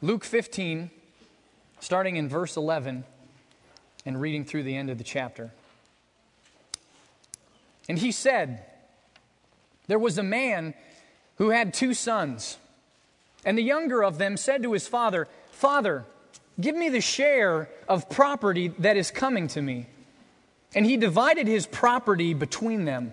Luke 15, starting in verse 11 and reading through the end of the chapter. And he said, There was a man who had two sons. And the younger of them said to his father, Father, give me the share of property that is coming to me. And he divided his property between them.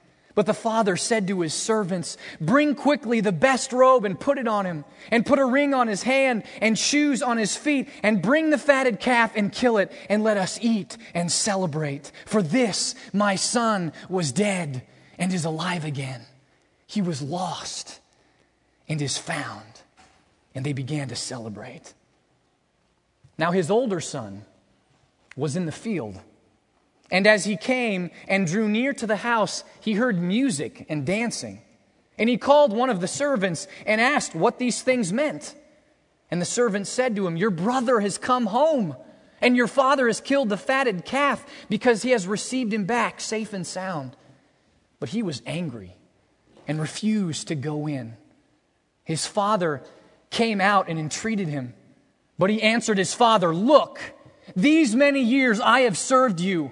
But the father said to his servants, Bring quickly the best robe and put it on him, and put a ring on his hand and shoes on his feet, and bring the fatted calf and kill it, and let us eat and celebrate. For this my son was dead and is alive again. He was lost and is found. And they began to celebrate. Now his older son was in the field. And as he came and drew near to the house, he heard music and dancing. And he called one of the servants and asked what these things meant. And the servant said to him, Your brother has come home, and your father has killed the fatted calf because he has received him back safe and sound. But he was angry and refused to go in. His father came out and entreated him. But he answered his father, Look, these many years I have served you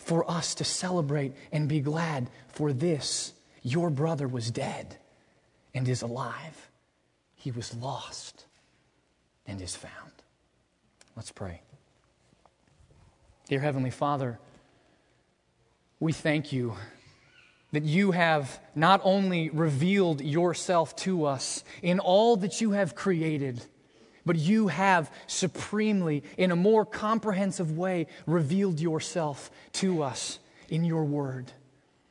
for us to celebrate and be glad for this. Your brother was dead and is alive. He was lost and is found. Let's pray. Dear Heavenly Father, we thank you that you have not only revealed yourself to us in all that you have created but you have supremely, in a more comprehensive way, revealed yourself to us in your word.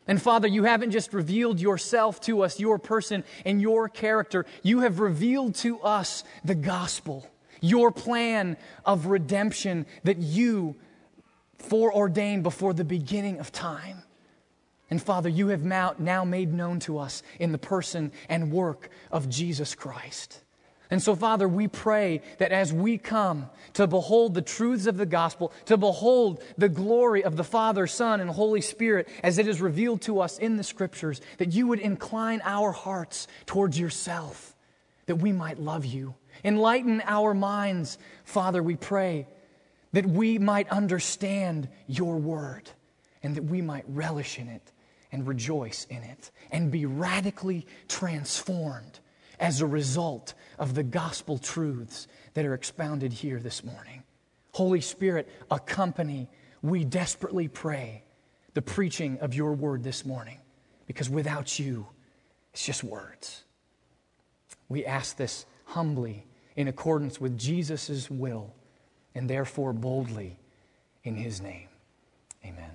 And Father, you haven't just revealed yourself to us, your person and your character. You have revealed to us the gospel, your plan of redemption that you foreordained before the beginning of time. And Father, you have now made known to us in the person and work of Jesus Christ. And so, Father, we pray that as we come to behold the truths of the gospel, to behold the glory of the Father, Son, and Holy Spirit as it is revealed to us in the scriptures, that you would incline our hearts towards yourself, that we might love you. Enlighten our minds, Father, we pray, that we might understand your word and that we might relish in it and rejoice in it and be radically transformed as a result of the gospel truths that are expounded here this morning. Holy Spirit, accompany, we desperately pray, the preaching of your word this morning, because without you, it's just words. We ask this humbly in accordance with Jesus' will and therefore boldly in his name. Amen.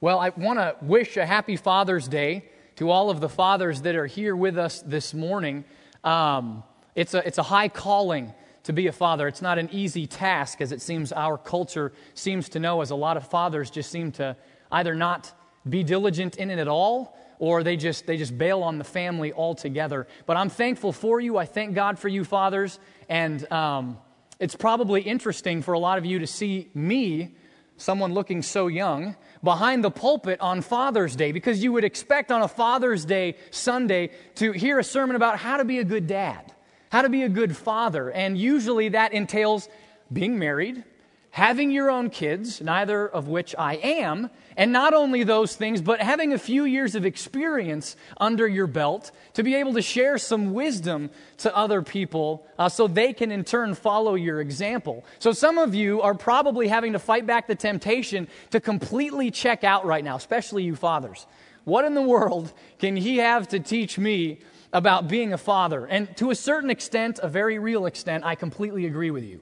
Well, I want to wish a happy Father's Day to all of the fathers that are here with us this morning. Um, it's, a, it's a high calling to be a father. It's not an easy task, as it seems our culture seems to know, as a lot of fathers just seem to either not be diligent in it at all or they just they just bail on the family altogether but i'm thankful for you i thank god for you fathers and um, it's probably interesting for a lot of you to see me someone looking so young behind the pulpit on father's day because you would expect on a father's day sunday to hear a sermon about how to be a good dad how to be a good father. And usually that entails being married having your own kids, neither of which I am, and not only those things, but having a few years of experience under your belt to be able to share some wisdom to other people uh, so they can in turn follow your example. So some of you are probably having to fight back the temptation to completely check out right now, especially you fathers. What in the world can he have to teach me about being a father? And to a certain extent, a very real extent, I completely agree with you.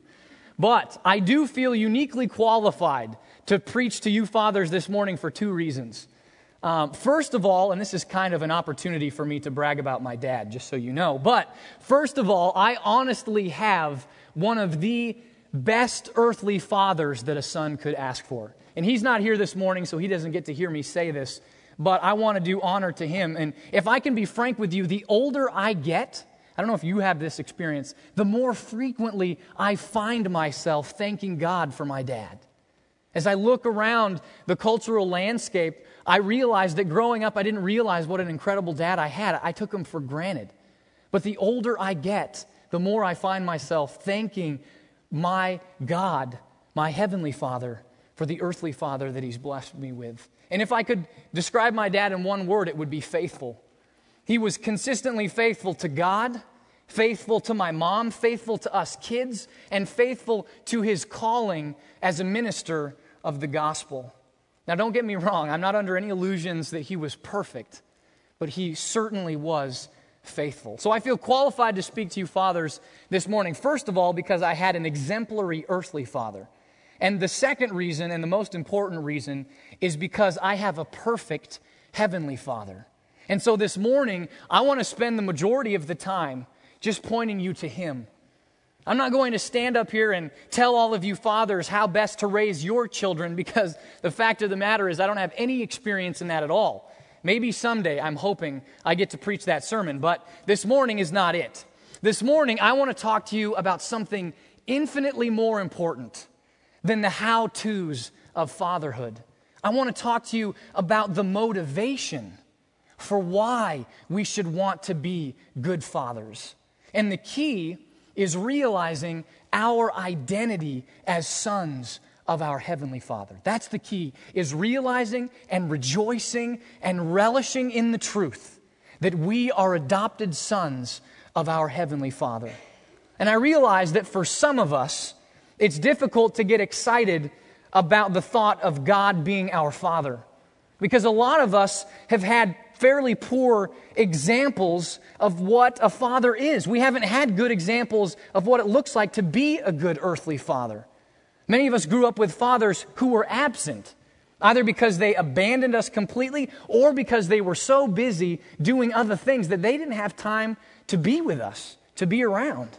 But I do feel uniquely qualified to preach to you fathers this morning for two reasons. Um, first of all, and this is kind of an opportunity for me to brag about my dad, just so you know. But first of all, I honestly have one of the best earthly fathers that a son could ask for. And he's not here this morning, so he doesn't get to hear me say this, but I want to do honor to him. And if I can be frank with you, the older I get, I don't know if you have this experience. The more frequently I find myself thanking God for my dad. As I look around the cultural landscape, I realize that growing up, I didn't realize what an incredible dad I had. I took him for granted. But the older I get, the more I find myself thanking my God, my heavenly Father, for the earthly Father that He's blessed me with. And if I could describe my dad in one word, it would be faithful. He was consistently faithful to God, faithful to my mom, faithful to us kids, and faithful to his calling as a minister of the gospel. Now, don't get me wrong, I'm not under any illusions that he was perfect, but he certainly was faithful. So I feel qualified to speak to you, fathers, this morning. First of all, because I had an exemplary earthly father. And the second reason, and the most important reason, is because I have a perfect heavenly father. And so this morning, I want to spend the majority of the time just pointing you to Him. I'm not going to stand up here and tell all of you fathers how best to raise your children because the fact of the matter is, I don't have any experience in that at all. Maybe someday I'm hoping I get to preach that sermon, but this morning is not it. This morning, I want to talk to you about something infinitely more important than the how to's of fatherhood. I want to talk to you about the motivation for why we should want to be good fathers. And the key is realizing our identity as sons of our heavenly father that's the key is realizing and rejoicing and relishing in the truth that we are adopted sons of our heavenly father and i realize that for some of us it's difficult to get excited about the thought of god being our father because a lot of us have had fairly poor examples of what a father is. We haven't had good examples of what it looks like to be a good earthly father. Many of us grew up with fathers who were absent, either because they abandoned us completely or because they were so busy doing other things that they didn't have time to be with us, to be around.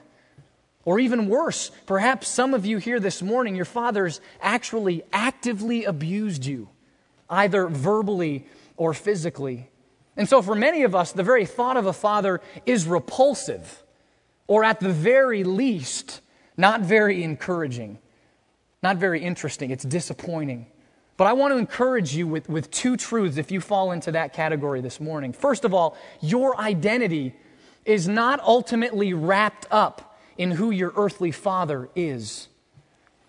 Or even worse, perhaps some of you here this morning, your fathers actually actively abused you, either verbally or physically. And so, for many of us, the very thought of a father is repulsive, or at the very least, not very encouraging, not very interesting. It's disappointing. But I want to encourage you with, with two truths if you fall into that category this morning. First of all, your identity is not ultimately wrapped up in who your earthly father is.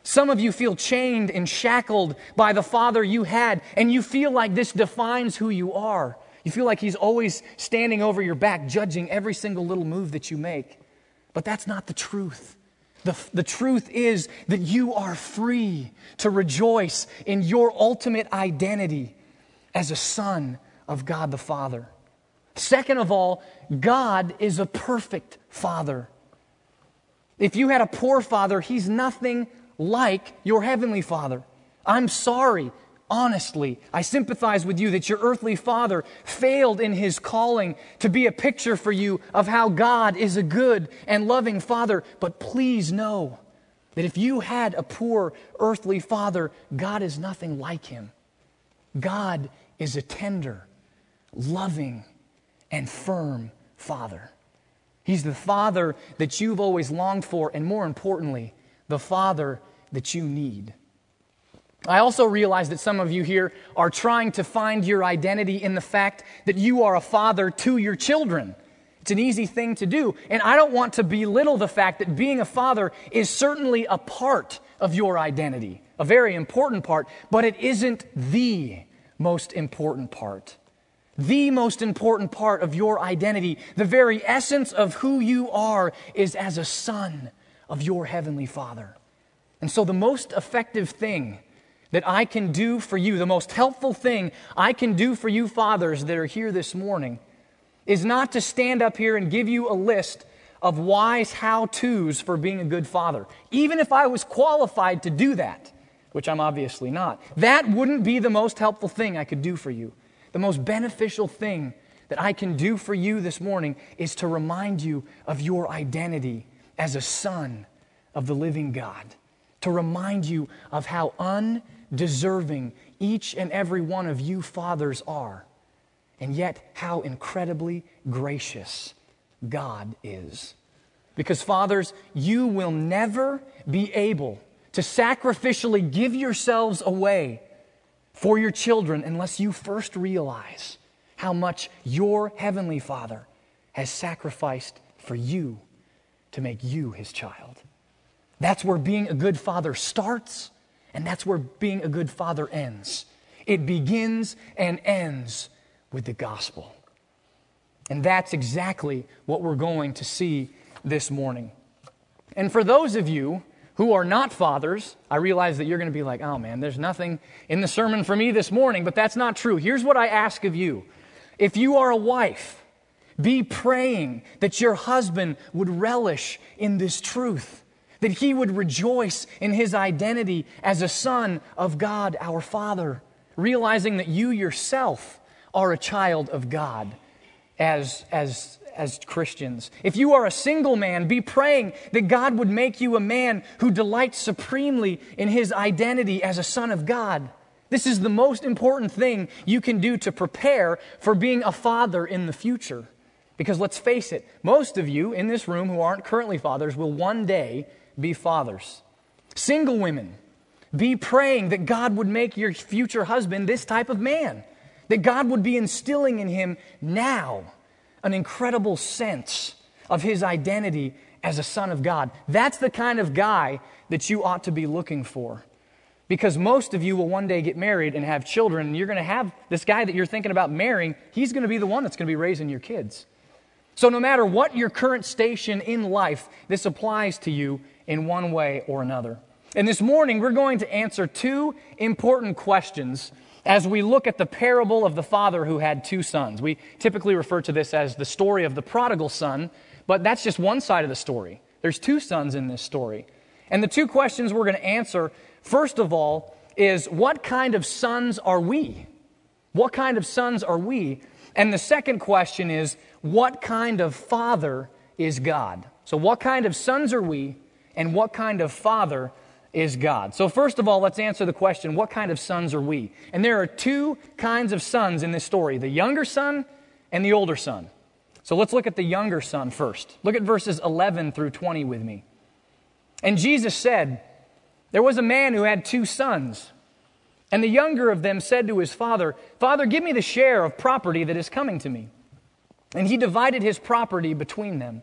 Some of you feel chained and shackled by the father you had, and you feel like this defines who you are. You feel like He's always standing over your back, judging every single little move that you make. But that's not the truth. The, the truth is that you are free to rejoice in your ultimate identity as a son of God the Father. Second of all, God is a perfect Father. If you had a poor father, he's nothing like your heavenly Father. I'm sorry. Honestly, I sympathize with you that your earthly father failed in his calling to be a picture for you of how God is a good and loving father. But please know that if you had a poor earthly father, God is nothing like him. God is a tender, loving, and firm father. He's the father that you've always longed for, and more importantly, the father that you need. I also realize that some of you here are trying to find your identity in the fact that you are a father to your children. It's an easy thing to do. And I don't want to belittle the fact that being a father is certainly a part of your identity, a very important part, but it isn't the most important part. The most important part of your identity, the very essence of who you are, is as a son of your heavenly Father. And so, the most effective thing that I can do for you, the most helpful thing I can do for you, fathers that are here this morning, is not to stand up here and give you a list of wise how to's for being a good father, even if I was qualified to do that, which I'm obviously not. That wouldn't be the most helpful thing I could do for you. The most beneficial thing that I can do for you this morning is to remind you of your identity as a son of the living God, to remind you of how un deserving each and every one of you fathers are, and yet how incredibly gracious God is. Because, fathers, you will never be able to sacrificially give yourselves away for your children unless you first realize how much your heavenly Father has sacrificed for you to make you his child. That's where being a good father starts and that's where being a good father ends. It begins and ends with the gospel. And that's exactly what we're going to see this morning. And for those of you who are not fathers, I realize that you're going to be like, oh man, there's nothing in the sermon for me this morning, but that's not true. Here's what I ask of you if you are a wife, be praying that your husband would relish in this truth that he would rejoice in his identity as a son of God our Father, realizing that you yourself are a child of God as, as, as Christians. If you are a single man, be praying that God would make you a man who delights supremely in his identity as a son of God. This is the most important thing you can do to prepare for being a father in the future. Because let's face it, most of you in this room who aren't currently fathers will one day be fathers. Single women, be praying that God would make your future husband this type of man, that God would be instilling in him now an incredible sense of his identity as a son of God. That's the kind of guy that you ought to be looking for. Because most of you will one day get married and have children, and you're going to have this guy that you're thinking about marrying, he's going to be the one that's going to be raising your kids. So, no matter what your current station in life, this applies to you in one way or another. And this morning, we're going to answer two important questions as we look at the parable of the father who had two sons. We typically refer to this as the story of the prodigal son, but that's just one side of the story. There's two sons in this story. And the two questions we're going to answer, first of all, is what kind of sons are we? What kind of sons are we? And the second question is, what kind of father is God? So, what kind of sons are we? And what kind of father is God? So, first of all, let's answer the question what kind of sons are we? And there are two kinds of sons in this story the younger son and the older son. So, let's look at the younger son first. Look at verses 11 through 20 with me. And Jesus said, There was a man who had two sons. And the younger of them said to his father, Father, give me the share of property that is coming to me. And he divided his property between them.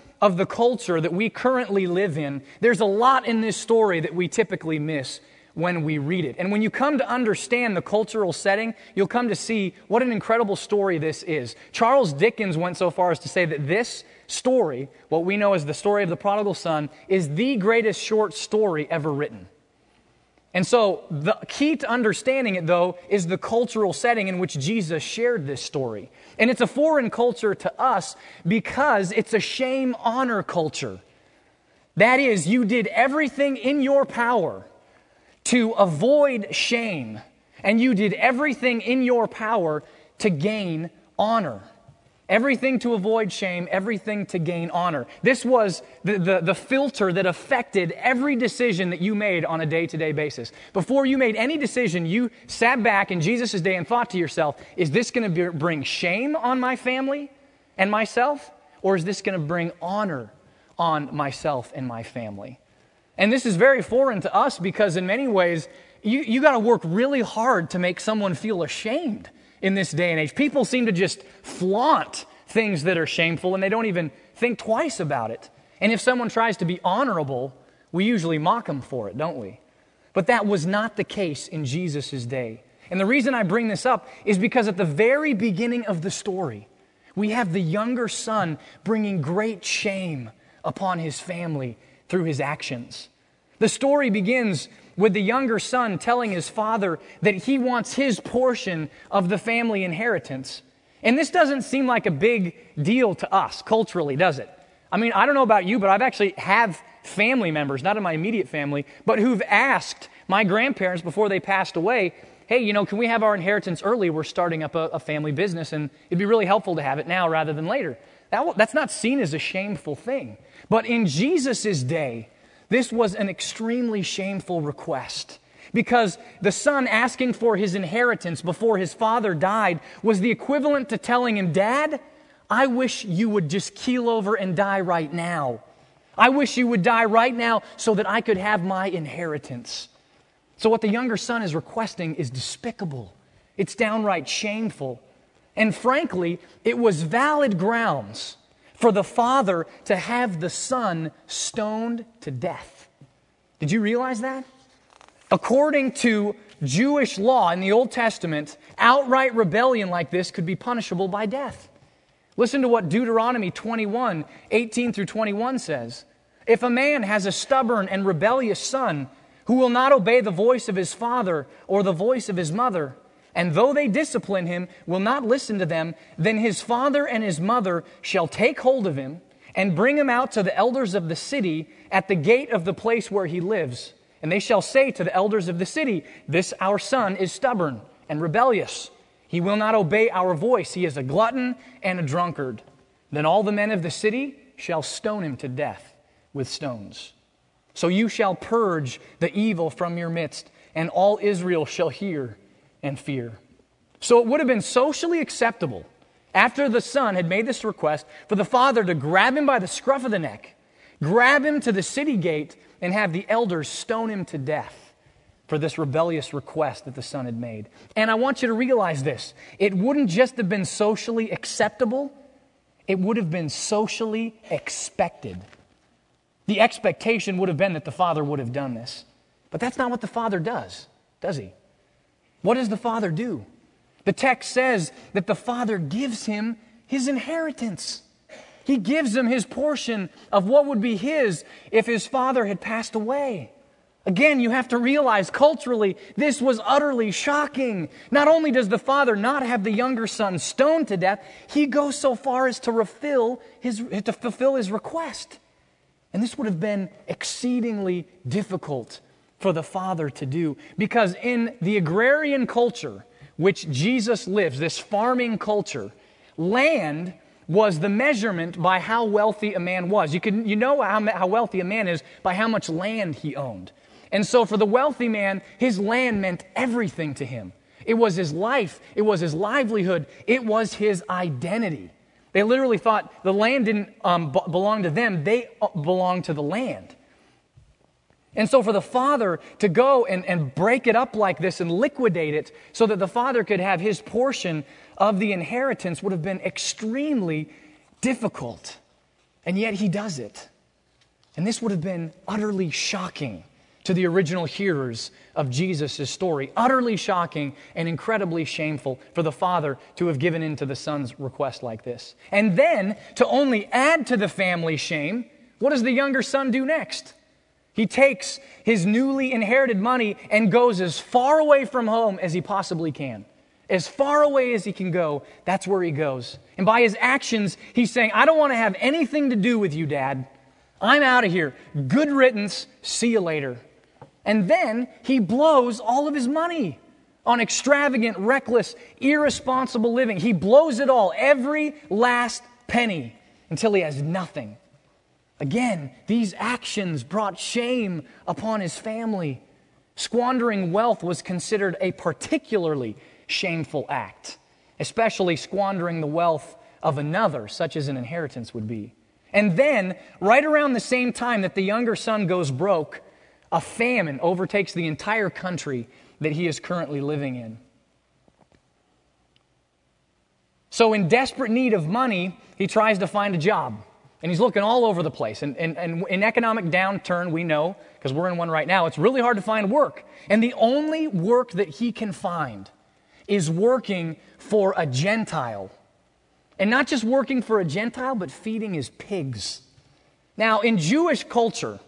of the culture that we currently live in, there's a lot in this story that we typically miss when we read it. And when you come to understand the cultural setting, you'll come to see what an incredible story this is. Charles Dickens went so far as to say that this story, what we know as the story of the prodigal son, is the greatest short story ever written. And so, the key to understanding it, though, is the cultural setting in which Jesus shared this story. And it's a foreign culture to us because it's a shame honor culture. That is, you did everything in your power to avoid shame, and you did everything in your power to gain honor. Everything to avoid shame, everything to gain honor. This was the, the, the filter that affected every decision that you made on a day to day basis. Before you made any decision, you sat back in Jesus' day and thought to yourself, is this going to bring shame on my family and myself? Or is this going to bring honor on myself and my family? And this is very foreign to us because, in many ways, you, you got to work really hard to make someone feel ashamed in this day and age. People seem to just flaunt things that are shameful and they don't even think twice about it. And if someone tries to be honorable, we usually mock them for it, don't we? But that was not the case in Jesus' day. And the reason I bring this up is because at the very beginning of the story, we have the younger son bringing great shame upon his family through his actions. The story begins with the younger son telling his father that he wants his portion of the family inheritance. And this doesn't seem like a big deal to us culturally, does it? I mean, I don't know about you, but I've actually have family members, not in my immediate family, but who've asked my grandparents before they passed away, hey, you know, can we have our inheritance early? We're starting up a, a family business, and it'd be really helpful to have it now rather than later. That, that's not seen as a shameful thing. But in Jesus' day, this was an extremely shameful request because the son asking for his inheritance before his father died was the equivalent to telling him, Dad, I wish you would just keel over and die right now. I wish you would die right now so that I could have my inheritance. So, what the younger son is requesting is despicable. It's downright shameful. And frankly, it was valid grounds for the father to have the son stoned to death. Did you realize that? According to Jewish law in the Old Testament, outright rebellion like this could be punishable by death. Listen to what Deuteronomy 21 18 through 21 says. If a man has a stubborn and rebellious son who will not obey the voice of his father or the voice of his mother, and though they discipline him, will not listen to them, then his father and his mother shall take hold of him and bring him out to the elders of the city at the gate of the place where he lives. And they shall say to the elders of the city, This our son is stubborn and rebellious. He will not obey our voice. He is a glutton and a drunkard. Then all the men of the city shall stone him to death with stones. So you shall purge the evil from your midst, and all Israel shall hear and fear. So it would have been socially acceptable after the son had made this request for the father to grab him by the scruff of the neck, grab him to the city gate, and have the elders stone him to death for this rebellious request that the son had made. And I want you to realize this it wouldn't just have been socially acceptable, it would have been socially expected. The expectation would have been that the father would have done this. But that's not what the father does, does he? What does the father do? The text says that the father gives him his inheritance. He gives him his portion of what would be his if his father had passed away. Again, you have to realize culturally, this was utterly shocking. Not only does the father not have the younger son stoned to death, he goes so far as to fulfill his, to fulfill his request. And this would have been exceedingly difficult for the father to do. Because in the agrarian culture which Jesus lives, this farming culture, land was the measurement by how wealthy a man was. You, can, you know how, how wealthy a man is by how much land he owned. And so for the wealthy man, his land meant everything to him. It was his life, it was his livelihood, it was his identity. They literally thought the land didn't um, b- belong to them, they uh, belonged to the land. And so, for the father to go and, and break it up like this and liquidate it so that the father could have his portion of the inheritance would have been extremely difficult. And yet, he does it. And this would have been utterly shocking to the original hearers of Jesus' story. Utterly shocking and incredibly shameful for the father to have given in to the son's request like this. And then, to only add to the family shame, what does the younger son do next? He takes his newly inherited money and goes as far away from home as he possibly can. As far away as he can go, that's where he goes. And by his actions, he's saying, I don't want to have anything to do with you, Dad. I'm out of here. Good riddance. See you later. And then he blows all of his money on extravagant, reckless, irresponsible living. He blows it all, every last penny, until he has nothing. Again, these actions brought shame upon his family. Squandering wealth was considered a particularly shameful act, especially squandering the wealth of another, such as an inheritance would be. And then, right around the same time that the younger son goes broke, a famine overtakes the entire country that he is currently living in. So, in desperate need of money, he tries to find a job. And he's looking all over the place. And, and, and in economic downturn, we know, because we're in one right now, it's really hard to find work. And the only work that he can find is working for a Gentile. And not just working for a Gentile, but feeding his pigs. Now, in Jewish culture,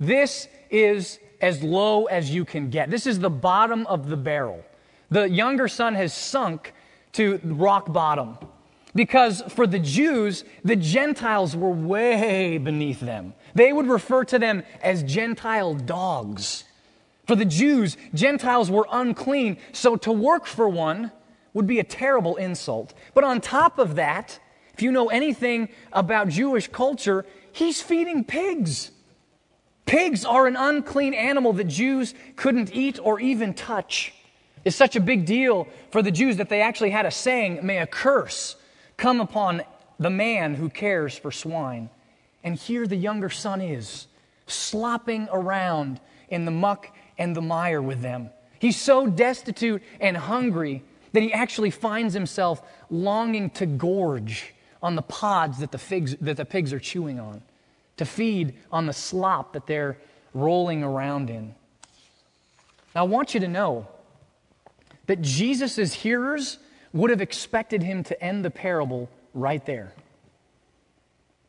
this is as low as you can get. This is the bottom of the barrel. The younger son has sunk to rock bottom. Because for the Jews, the Gentiles were way beneath them. They would refer to them as Gentile dogs. For the Jews, Gentiles were unclean, so to work for one would be a terrible insult. But on top of that, if you know anything about Jewish culture, he's feeding pigs. Pigs are an unclean animal that Jews couldn't eat or even touch. It's such a big deal for the Jews that they actually had a saying, may a curse come upon the man who cares for swine. And here the younger son is, slopping around in the muck and the mire with them. He's so destitute and hungry that he actually finds himself longing to gorge on the pods that the, figs, that the pigs are chewing on to feed on the slop that they're rolling around in. Now, I want you to know that Jesus' hearers would have expected him to end the parable right there.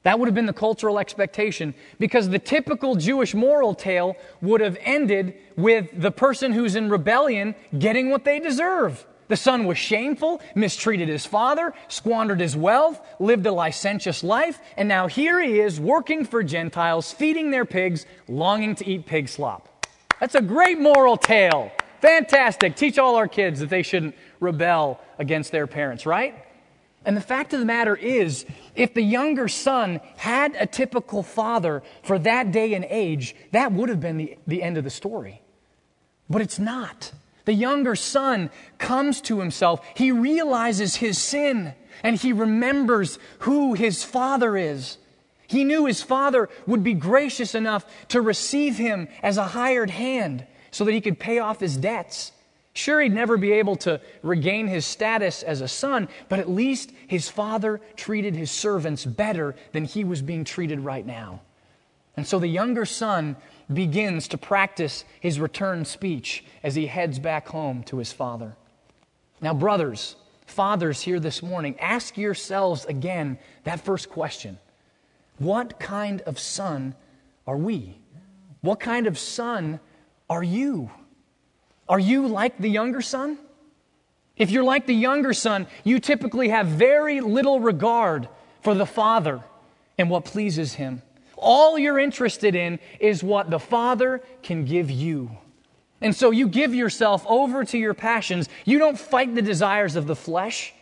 That would have been the cultural expectation because the typical Jewish moral tale would have ended with the person who's in rebellion getting what they deserve. The son was shameful, mistreated his father, squandered his wealth, lived a licentious life, and now here he is working for Gentiles, feeding their pigs, longing to eat pig slop. That's a great moral tale. Fantastic. Teach all our kids that they shouldn't rebel against their parents, right? And the fact of the matter is, if the younger son had a typical father for that day and age, that would have been the, the end of the story. But it's not. The younger son comes to himself. He realizes his sin and he remembers who his father is. He knew his father would be gracious enough to receive him as a hired hand so that he could pay off his debts. Sure, he'd never be able to regain his status as a son, but at least his father treated his servants better than he was being treated right now. And so the younger son begins to practice his return speech as he heads back home to his father. Now, brothers, fathers here this morning, ask yourselves again that first question What kind of son are we? What kind of son are you? Are you like the younger son? If you're like the younger son, you typically have very little regard for the father and what pleases him. All you're interested in is what the Father can give you. And so you give yourself over to your passions. You don't fight the desires of the flesh,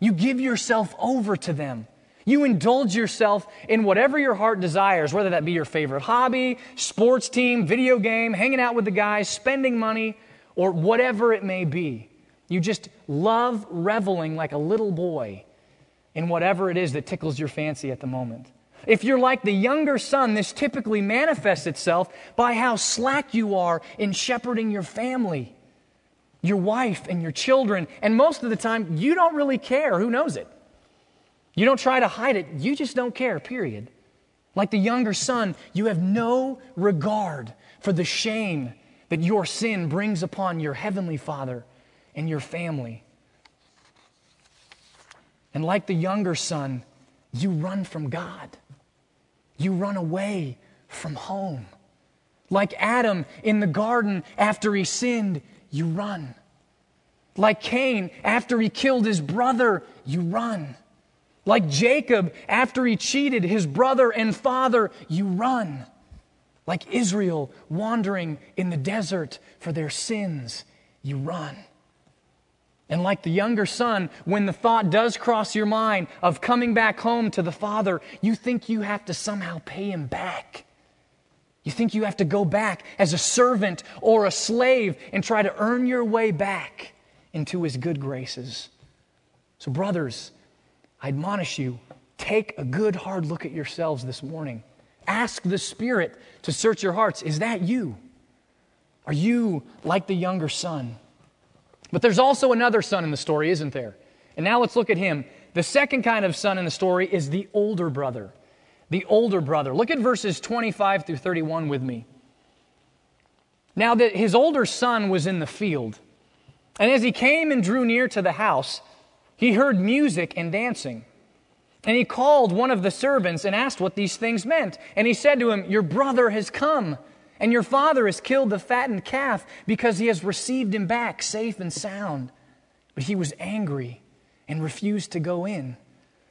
you give yourself over to them. You indulge yourself in whatever your heart desires, whether that be your favorite hobby, sports team, video game, hanging out with the guys, spending money, or whatever it may be. You just love reveling like a little boy in whatever it is that tickles your fancy at the moment. If you're like the younger son, this typically manifests itself by how slack you are in shepherding your family, your wife, and your children. And most of the time, you don't really care. Who knows it? You don't try to hide it. You just don't care, period. Like the younger son, you have no regard for the shame that your sin brings upon your heavenly father and your family. And like the younger son, you run from God. You run away from home. Like Adam in the garden after he sinned, you run. Like Cain after he killed his brother, you run. Like Jacob after he cheated his brother and father, you run. Like Israel wandering in the desert for their sins, you run. And like the younger son, when the thought does cross your mind of coming back home to the father, you think you have to somehow pay him back. You think you have to go back as a servant or a slave and try to earn your way back into his good graces. So, brothers, I admonish you take a good hard look at yourselves this morning. Ask the Spirit to search your hearts. Is that you? Are you like the younger son? But there's also another son in the story, isn't there? And now let's look at him. The second kind of son in the story is the older brother. The older brother. Look at verses 25 through 31 with me. Now that his older son was in the field, and as he came and drew near to the house, he heard music and dancing. And he called one of the servants and asked what these things meant. And he said to him, Your brother has come and your father has killed the fattened calf because he has received him back safe and sound. But he was angry and refused to go in.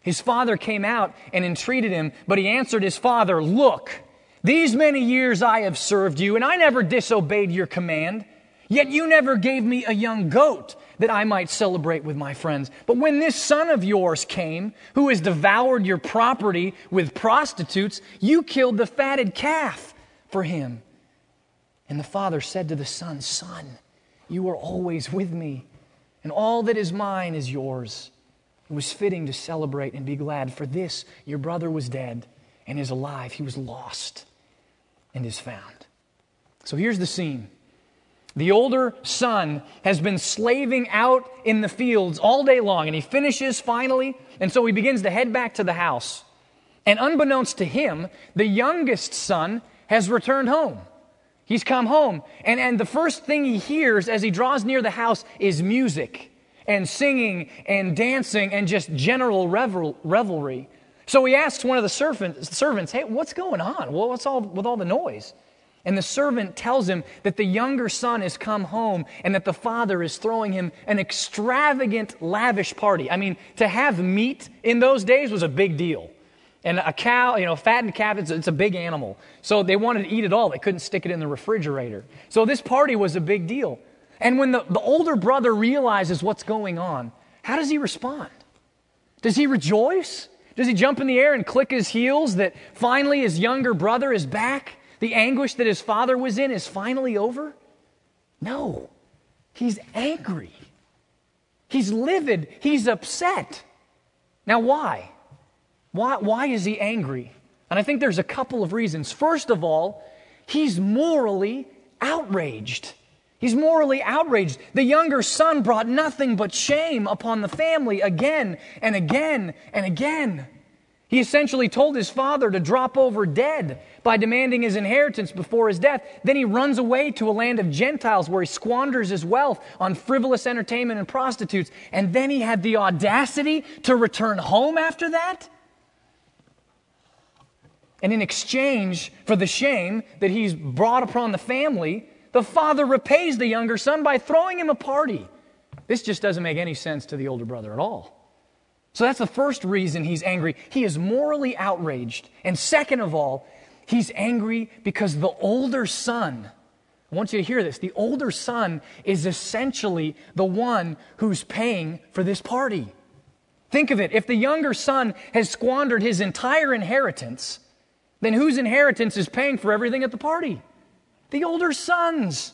His father came out and entreated him, but he answered his father, Look, these many years I have served you, and I never disobeyed your command. Yet you never gave me a young goat that I might celebrate with my friends. But when this son of yours came, who has devoured your property with prostitutes, you killed the fatted calf for him. And the father said to the son, Son, you are always with me, and all that is mine is yours. It was fitting to celebrate and be glad, for this your brother was dead and is alive. He was lost and is found. So here's the scene. The older son has been slaving out in the fields all day long, and he finishes finally, and so he begins to head back to the house. And unbeknownst to him, the youngest son has returned home. He's come home. And, and the first thing he hears as he draws near the house is music and singing and dancing and just general revel, revelry. So he asks one of the servants, servants, Hey, what's going on? Well, what's all with all the noise? And the servant tells him that the younger son has come home and that the father is throwing him an extravagant, lavish party. I mean, to have meat in those days was a big deal. And a cow, you know, fattened calf, it's, it's, a big animal. So they wanted to eat it all. They couldn't stick it in the refrigerator. So this party was a big deal. And when the, the older brother realizes what's going on, how does he respond? Does he rejoice? Does he jump in the air and click his heels that finally his younger brother is back? The anguish that his father was in is finally over? No. He's angry. He's livid. He's upset. Now, why? Why, why is he angry? And I think there's a couple of reasons. First of all, he's morally outraged. He's morally outraged. The younger son brought nothing but shame upon the family again and again and again. He essentially told his father to drop over dead by demanding his inheritance before his death. Then he runs away to a land of Gentiles where he squanders his wealth on frivolous entertainment and prostitutes. And then he had the audacity to return home after that? And in exchange for the shame that he's brought upon the family, the father repays the younger son by throwing him a party. This just doesn't make any sense to the older brother at all. So that's the first reason he's angry. He is morally outraged. And second of all, he's angry because the older son, I want you to hear this, the older son is essentially the one who's paying for this party. Think of it. If the younger son has squandered his entire inheritance, then whose inheritance is paying for everything at the party? The older sons.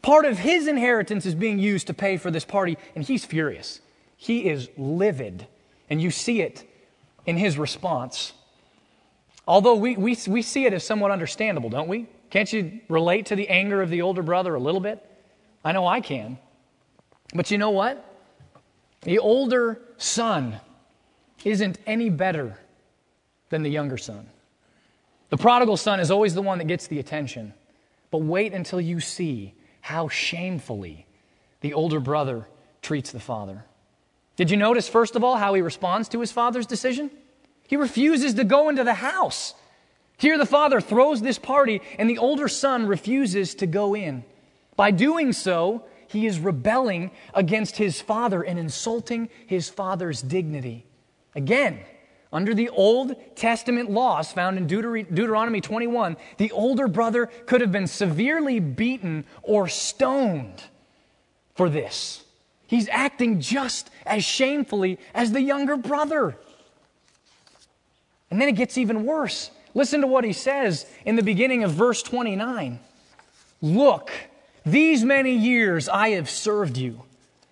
Part of his inheritance is being used to pay for this party, and he's furious. He is livid, and you see it in his response. Although we, we, we see it as somewhat understandable, don't we? Can't you relate to the anger of the older brother a little bit? I know I can. But you know what? The older son isn't any better than the younger son. The prodigal son is always the one that gets the attention. But wait until you see how shamefully the older brother treats the father. Did you notice, first of all, how he responds to his father's decision? He refuses to go into the house. Here, the father throws this party, and the older son refuses to go in. By doing so, he is rebelling against his father and insulting his father's dignity. Again, under the Old Testament laws found in Deuteronomy 21, the older brother could have been severely beaten or stoned for this. He's acting just as shamefully as the younger brother. And then it gets even worse. Listen to what he says in the beginning of verse 29. Look, these many years I have served you.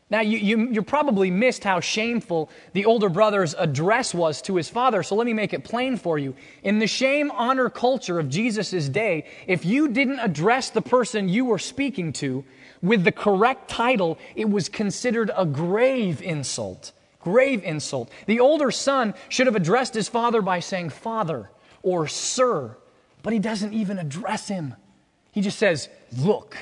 Now, you, you, you, probably missed how shameful the older brother's address was to his father, so let me make it plain for you. In the shame honor culture of Jesus' day, if you didn't address the person you were speaking to with the correct title, it was considered a grave insult. Grave insult. The older son should have addressed his father by saying father or sir, but he doesn't even address him. He just says, look.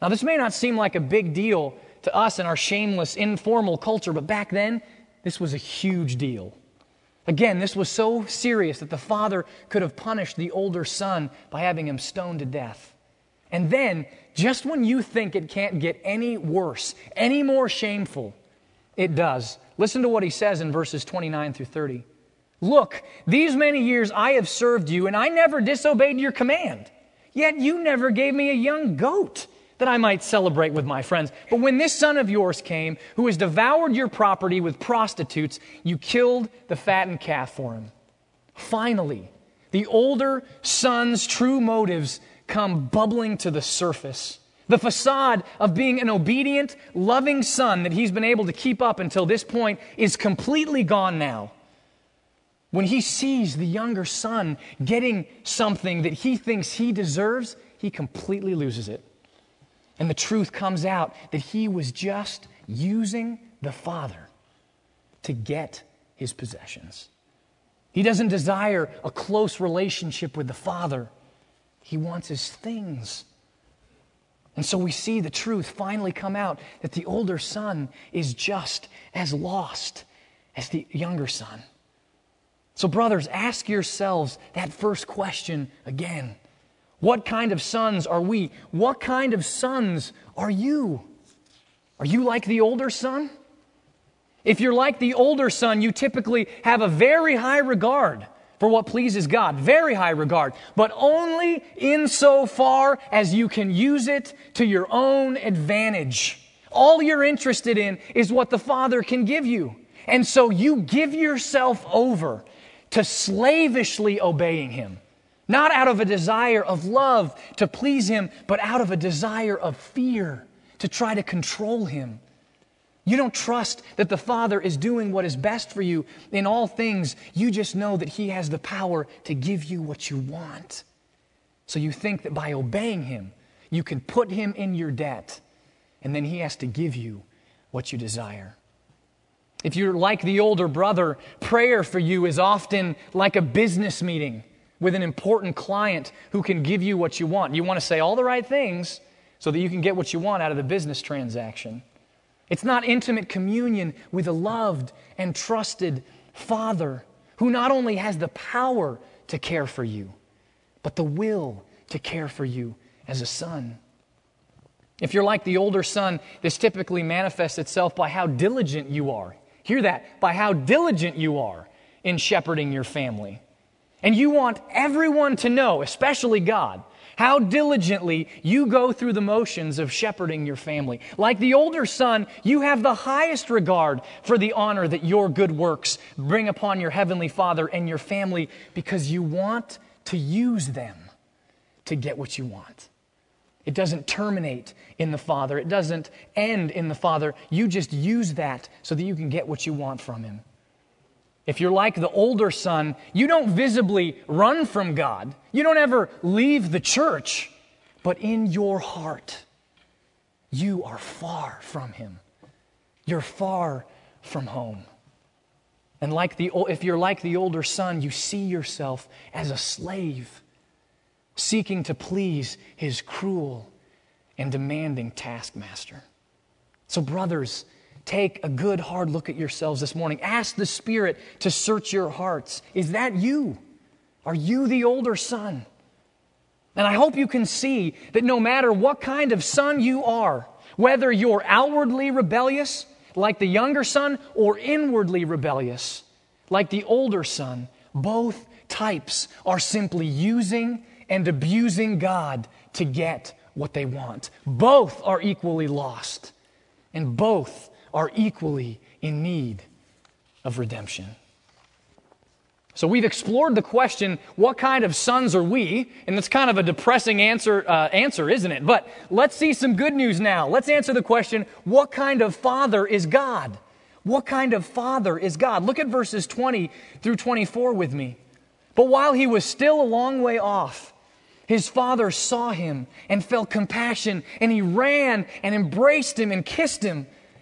Now, this may not seem like a big deal to us in our shameless, informal culture, but back then, this was a huge deal. Again, this was so serious that the father could have punished the older son by having him stoned to death. And then, just when you think it can't get any worse, any more shameful, it does. Listen to what he says in verses 29 through 30. Look, these many years I have served you, and I never disobeyed your command. Yet you never gave me a young goat that I might celebrate with my friends. But when this son of yours came, who has devoured your property with prostitutes, you killed the fattened calf for him. Finally, the older son's true motives come bubbling to the surface. The facade of being an obedient, loving son that he's been able to keep up until this point is completely gone now. When he sees the younger son getting something that he thinks he deserves, he completely loses it. And the truth comes out that he was just using the Father to get his possessions. He doesn't desire a close relationship with the Father, he wants his things. And so we see the truth finally come out that the older son is just as lost as the younger son. So, brothers, ask yourselves that first question again what kind of sons are we? What kind of sons are you? Are you like the older son? If you're like the older son, you typically have a very high regard for what pleases God, very high regard, but only insofar as you can use it to your own advantage. All you're interested in is what the Father can give you. And so you give yourself over to slavishly obeying Him. Not out of a desire of love to please Him, but out of a desire of fear to try to control Him. You don't trust that the Father is doing what is best for you in all things. You just know that He has the power to give you what you want. So you think that by obeying Him, you can put Him in your debt, and then He has to give you what you desire. If you're like the older brother, prayer for you is often like a business meeting with an important client who can give you what you want. You want to say all the right things so that you can get what you want out of the business transaction. It's not intimate communion with a loved and trusted Father who not only has the power to care for you, but the will to care for you as a son. If you're like the older son, this typically manifests itself by how diligent you are. Hear that, by how diligent you are in shepherding your family. And you want everyone to know, especially God, how diligently you go through the motions of shepherding your family. Like the older son, you have the highest regard for the honor that your good works bring upon your heavenly Father and your family because you want to use them to get what you want. It doesn't terminate in the Father, it doesn't end in the Father. You just use that so that you can get what you want from Him. If you're like the older son, you don't visibly run from God. You don't ever leave the church, but in your heart, you are far from Him. You're far from home. And like the, if you're like the older son, you see yourself as a slave seeking to please his cruel and demanding taskmaster. So, brothers, take a good hard look at yourselves this morning. Ask the Spirit to search your hearts. Is that you? Are you the older son? And I hope you can see that no matter what kind of son you are, whether you're outwardly rebellious, like the younger son, or inwardly rebellious, like the older son, both types are simply using and abusing God to get what they want. Both are equally lost, and both are equally in need of redemption. So we've explored the question, what kind of sons are we? And it's kind of a depressing answer, uh, answer, isn't it? But let's see some good news now. Let's answer the question, what kind of father is God? What kind of father is God? Look at verses 20 through 24 with me. But while he was still a long way off, his father saw him and felt compassion, and he ran and embraced him and kissed him.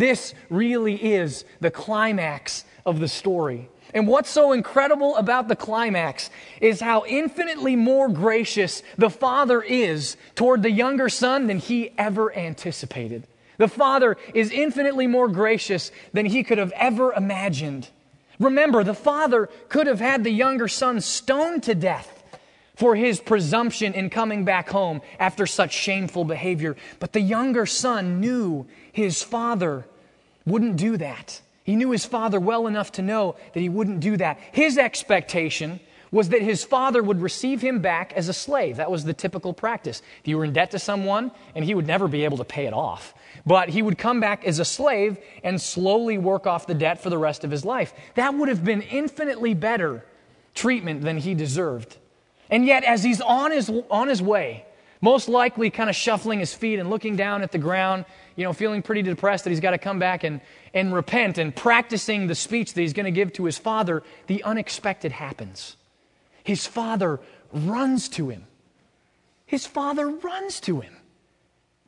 This really is the climax of the story. And what's so incredible about the climax is how infinitely more gracious the father is toward the younger son than he ever anticipated. The father is infinitely more gracious than he could have ever imagined. Remember, the father could have had the younger son stoned to death for his presumption in coming back home after such shameful behavior. But the younger son knew his father wouldn't do that. He knew his father well enough to know that he wouldn't do that. His expectation was that his father would receive him back as a slave. That was the typical practice. If you were in debt to someone, and he would never be able to pay it off, but he would come back as a slave and slowly work off the debt for the rest of his life. That would have been infinitely better treatment than he deserved. And yet, as he's on his, on his way, most likely kind of shuffling his feet and looking down at the ground, you know, feeling pretty depressed that he's got to come back and, and repent and practicing the speech that he's going to give to his father, the unexpected happens. His father runs to him. His father runs to him.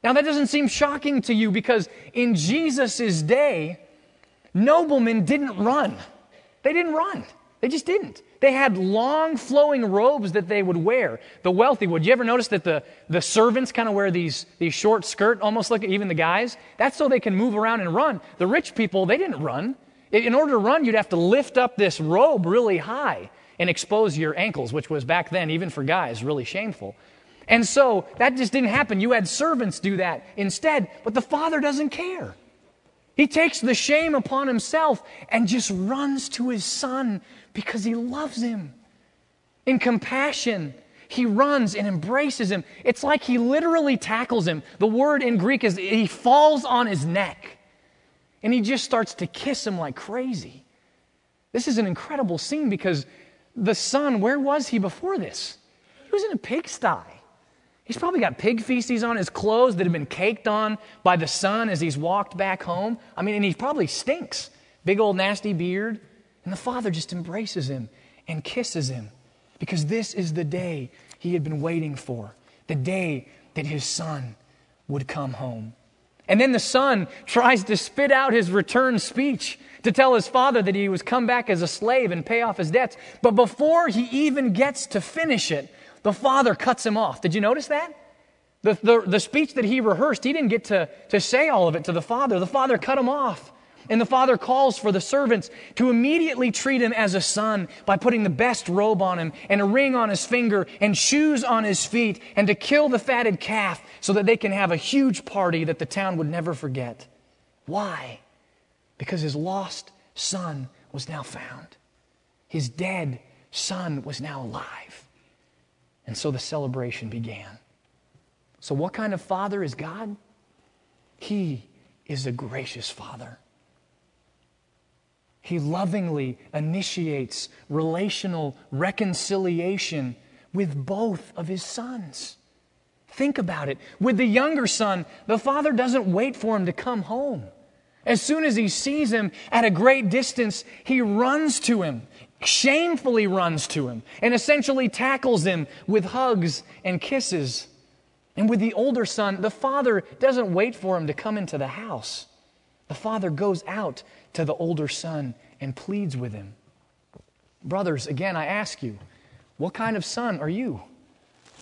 Now, that doesn't seem shocking to you because in Jesus' day, noblemen didn't run. They didn't run. They just didn't. They had long flowing robes that they would wear. The wealthy would. You ever notice that the, the servants kind of wear these, these short skirt, almost like even the guys? That's so they can move around and run. The rich people, they didn't run. In order to run, you'd have to lift up this robe really high and expose your ankles, which was back then, even for guys, really shameful. And so that just didn't happen. You had servants do that instead, but the father doesn't care. He takes the shame upon himself and just runs to his son because he loves him. In compassion, he runs and embraces him. It's like he literally tackles him. The word in Greek is he falls on his neck and he just starts to kiss him like crazy. This is an incredible scene because the son, where was he before this? He was in a pigsty. He's probably got pig feces on his clothes that have been caked on by the sun as he's walked back home. I mean, and he probably stinks. Big old nasty beard. And the father just embraces him and kisses him because this is the day he had been waiting for the day that his son would come home. And then the son tries to spit out his return speech to tell his father that he was come back as a slave and pay off his debts. But before he even gets to finish it, the father cuts him off. Did you notice that? The, the, the speech that he rehearsed, he didn't get to, to say all of it to the father. The father cut him off And the father calls for the servants to immediately treat him as a son by putting the best robe on him and a ring on his finger and shoes on his feet and to kill the fatted calf so that they can have a huge party that the town would never forget. Why? Because his lost son was now found. His dead son was now alive. And so the celebration began. So, what kind of father is God? He is a gracious father. He lovingly initiates relational reconciliation with both of his sons. Think about it. With the younger son, the father doesn't wait for him to come home. As soon as he sees him at a great distance, he runs to him, shamefully runs to him, and essentially tackles him with hugs and kisses. And with the older son, the father doesn't wait for him to come into the house. The father goes out to the older son and pleads with him. Brothers, again, I ask you, what kind of son are you?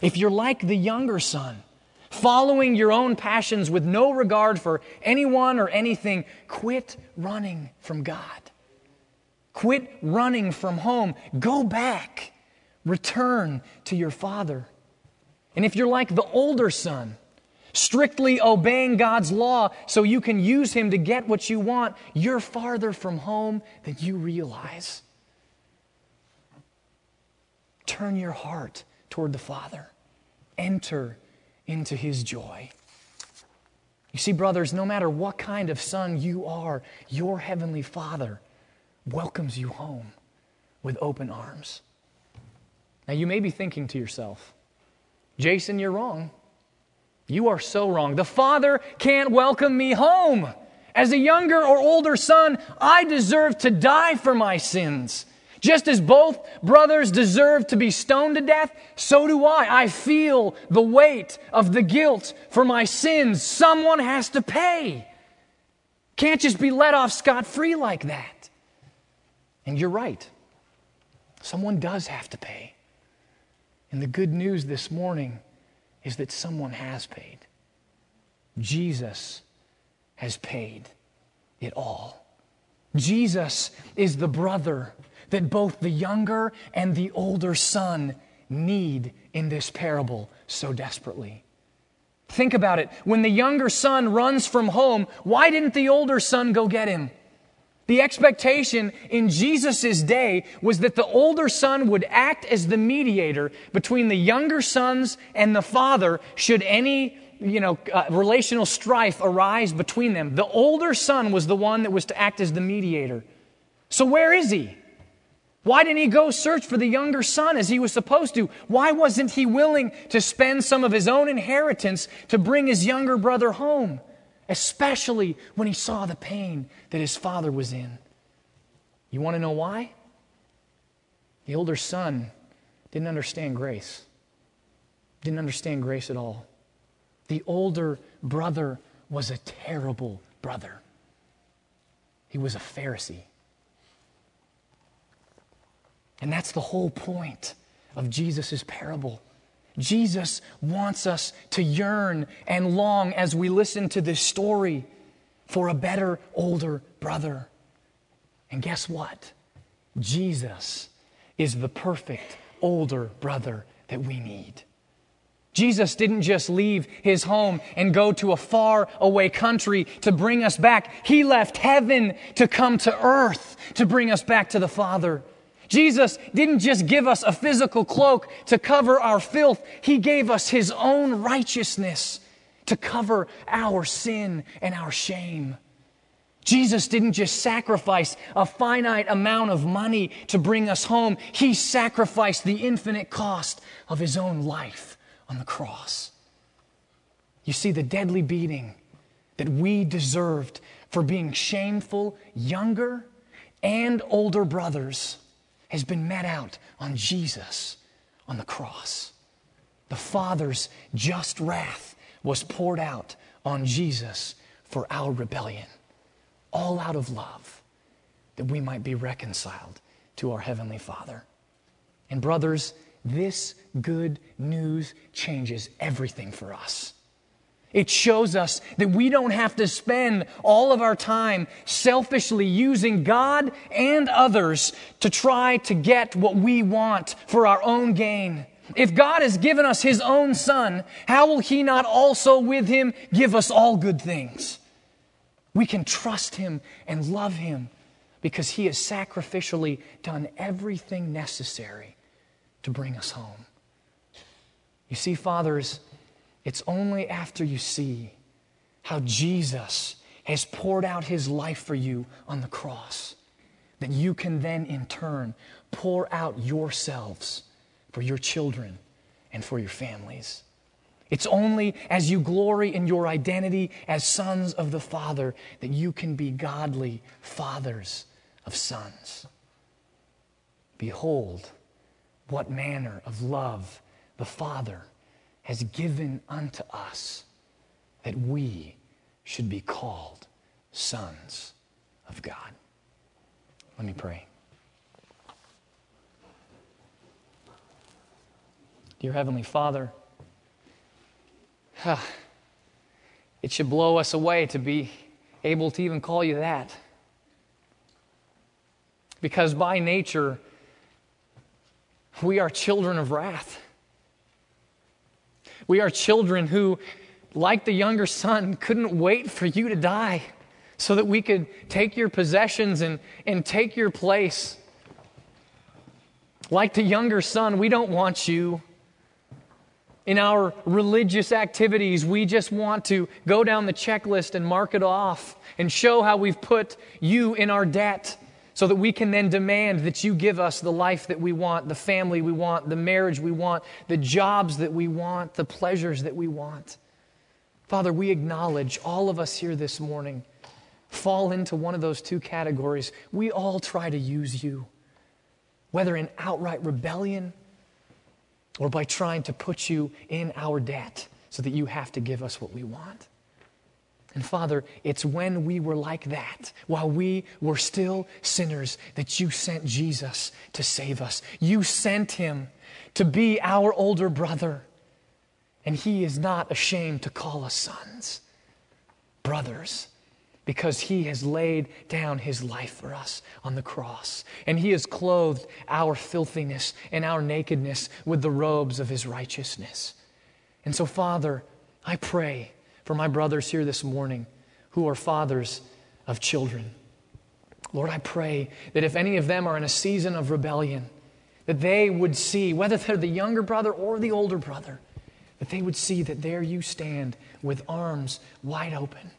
If you're like the younger son, following your own passions with no regard for anyone or anything, quit running from God. Quit running from home. Go back. Return to your father. And if you're like the older son, strictly obeying God's law so you can use him to get what you want, you're farther from home than you realize. Turn your heart toward the Father. Enter into his joy. You see, brothers, no matter what kind of son you are, your heavenly Father welcomes you home with open arms. Now, you may be thinking to yourself, Jason, you're wrong. You are so wrong. The Father can't welcome me home. As a younger or older son, I deserve to die for my sins. Just as both brothers deserve to be stoned to death, so do I. I feel the weight of the guilt for my sins. Someone has to pay. Can't just be let off scot free like that. And you're right. Someone does have to pay. And the good news this morning is that someone has paid. Jesus has paid it all. Jesus is the brother that both the younger and the older son need in this parable so desperately. Think about it. When the younger son runs from home, why didn't the older son go get him? The expectation in Jesus' day was that the older son would act as the mediator between the younger sons and the father should any you know, uh, relational strife arise between them. The older son was the one that was to act as the mediator. So where is he? Why didn't he go search for the younger son as he was supposed to? Why wasn't he willing to spend some of his own inheritance to bring his younger brother home? Especially when he saw the pain that his father was in. You want to know why? The older son didn't understand grace, didn't understand grace at all. The older brother was a terrible brother, he was a Pharisee. And that's the whole point of Jesus' parable. Jesus wants us to yearn and long as we listen to this story for a better older brother. And guess what? Jesus is the perfect older brother that we need. Jesus didn't just leave his home and go to a far away country to bring us back. He left heaven to come to earth to bring us back to the Father. Jesus didn't just give us a physical cloak to cover our filth, He gave us His own righteousness to cover our sin and our shame. Jesus didn't just sacrifice a finite amount of money to bring us home, He sacrificed the infinite cost of His own life on the cross. You see, the deadly beating that we deserved for being shameful younger and older brothers has been met out on Jesus on the cross. The Father's just wrath was poured out on Jesus for our rebellion, all out of love, that we might be reconciled to our Heavenly Father. And, brothers, this good news changes everything for us. It shows us that we don't have to spend all of our time selfishly using God and others to try to get what we want for our own gain. If God has given us His own Son, how will He not also with Him give us all good things? We can trust Him and love Him because He has sacrificially done everything necessary to bring us home. You see, fathers, it's only after you see how Jesus has poured out his life for you on the cross that you can then, in turn, pour out yourselves for your children and for your families. It's only as you glory in your identity as sons of the Father that you can be godly fathers of sons. Behold, what manner of love the Father has given unto us that we should be called sons of God. Let me pray. Dear Heavenly Father, it should blow us away to be able to even call you that. Because by nature, we are children of wrath. We are children who, like the younger son, couldn't wait for you to die so that we could take your possessions and, and take your place. Like the younger son, we don't want you. In our religious activities, we just want to go down the checklist and mark it off and show how we've put you in our debt so that we can then demand that you give us the life that we want, the family we want, the marriage we want, the jobs that we want, the pleasures that we want. Father, we acknowledge all of us here this morning fall into one of those two categories. We all try to use you, whether in outright rebellion or by trying to put you in our debt so that you have to give us what we want. And Father, it's when we were like that, while we were still sinners, that you sent Jesus to save us. You sent him to be our older brother. And he is not ashamed to call us sons, brothers because he has laid down his life for us on the cross. And he has clothed our filthiness and our nakedness with the robes of his righteousness. And so, Father, I pray for my brothers here this morning who are fathers of children. Lord, I pray that if any of them are in a season of rebellion, that they would see, whether they're the younger brother or the older brother, that they would see that there you stand with arms wide open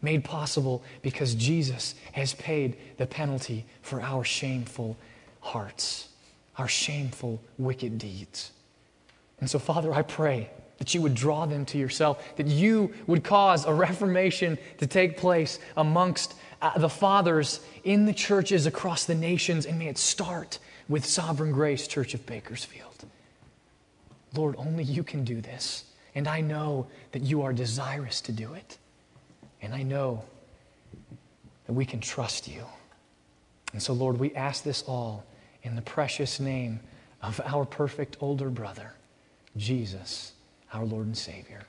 made possible because Jesus has paid the penalty for our shameful hearts, our shameful, wicked deeds. And so, Father, I pray that you would draw them to yourself, that you would cause a reformation to take place amongst uh, the fathers in the churches across the nations, and may it start with Sovereign Grace Church of Bakersfield. Lord, only you can do this, and I know that you are desirous to do it. And I know that we can trust you. And so, Lord, we ask this all in the precious name of our perfect older brother, Jesus, our Lord and Savior.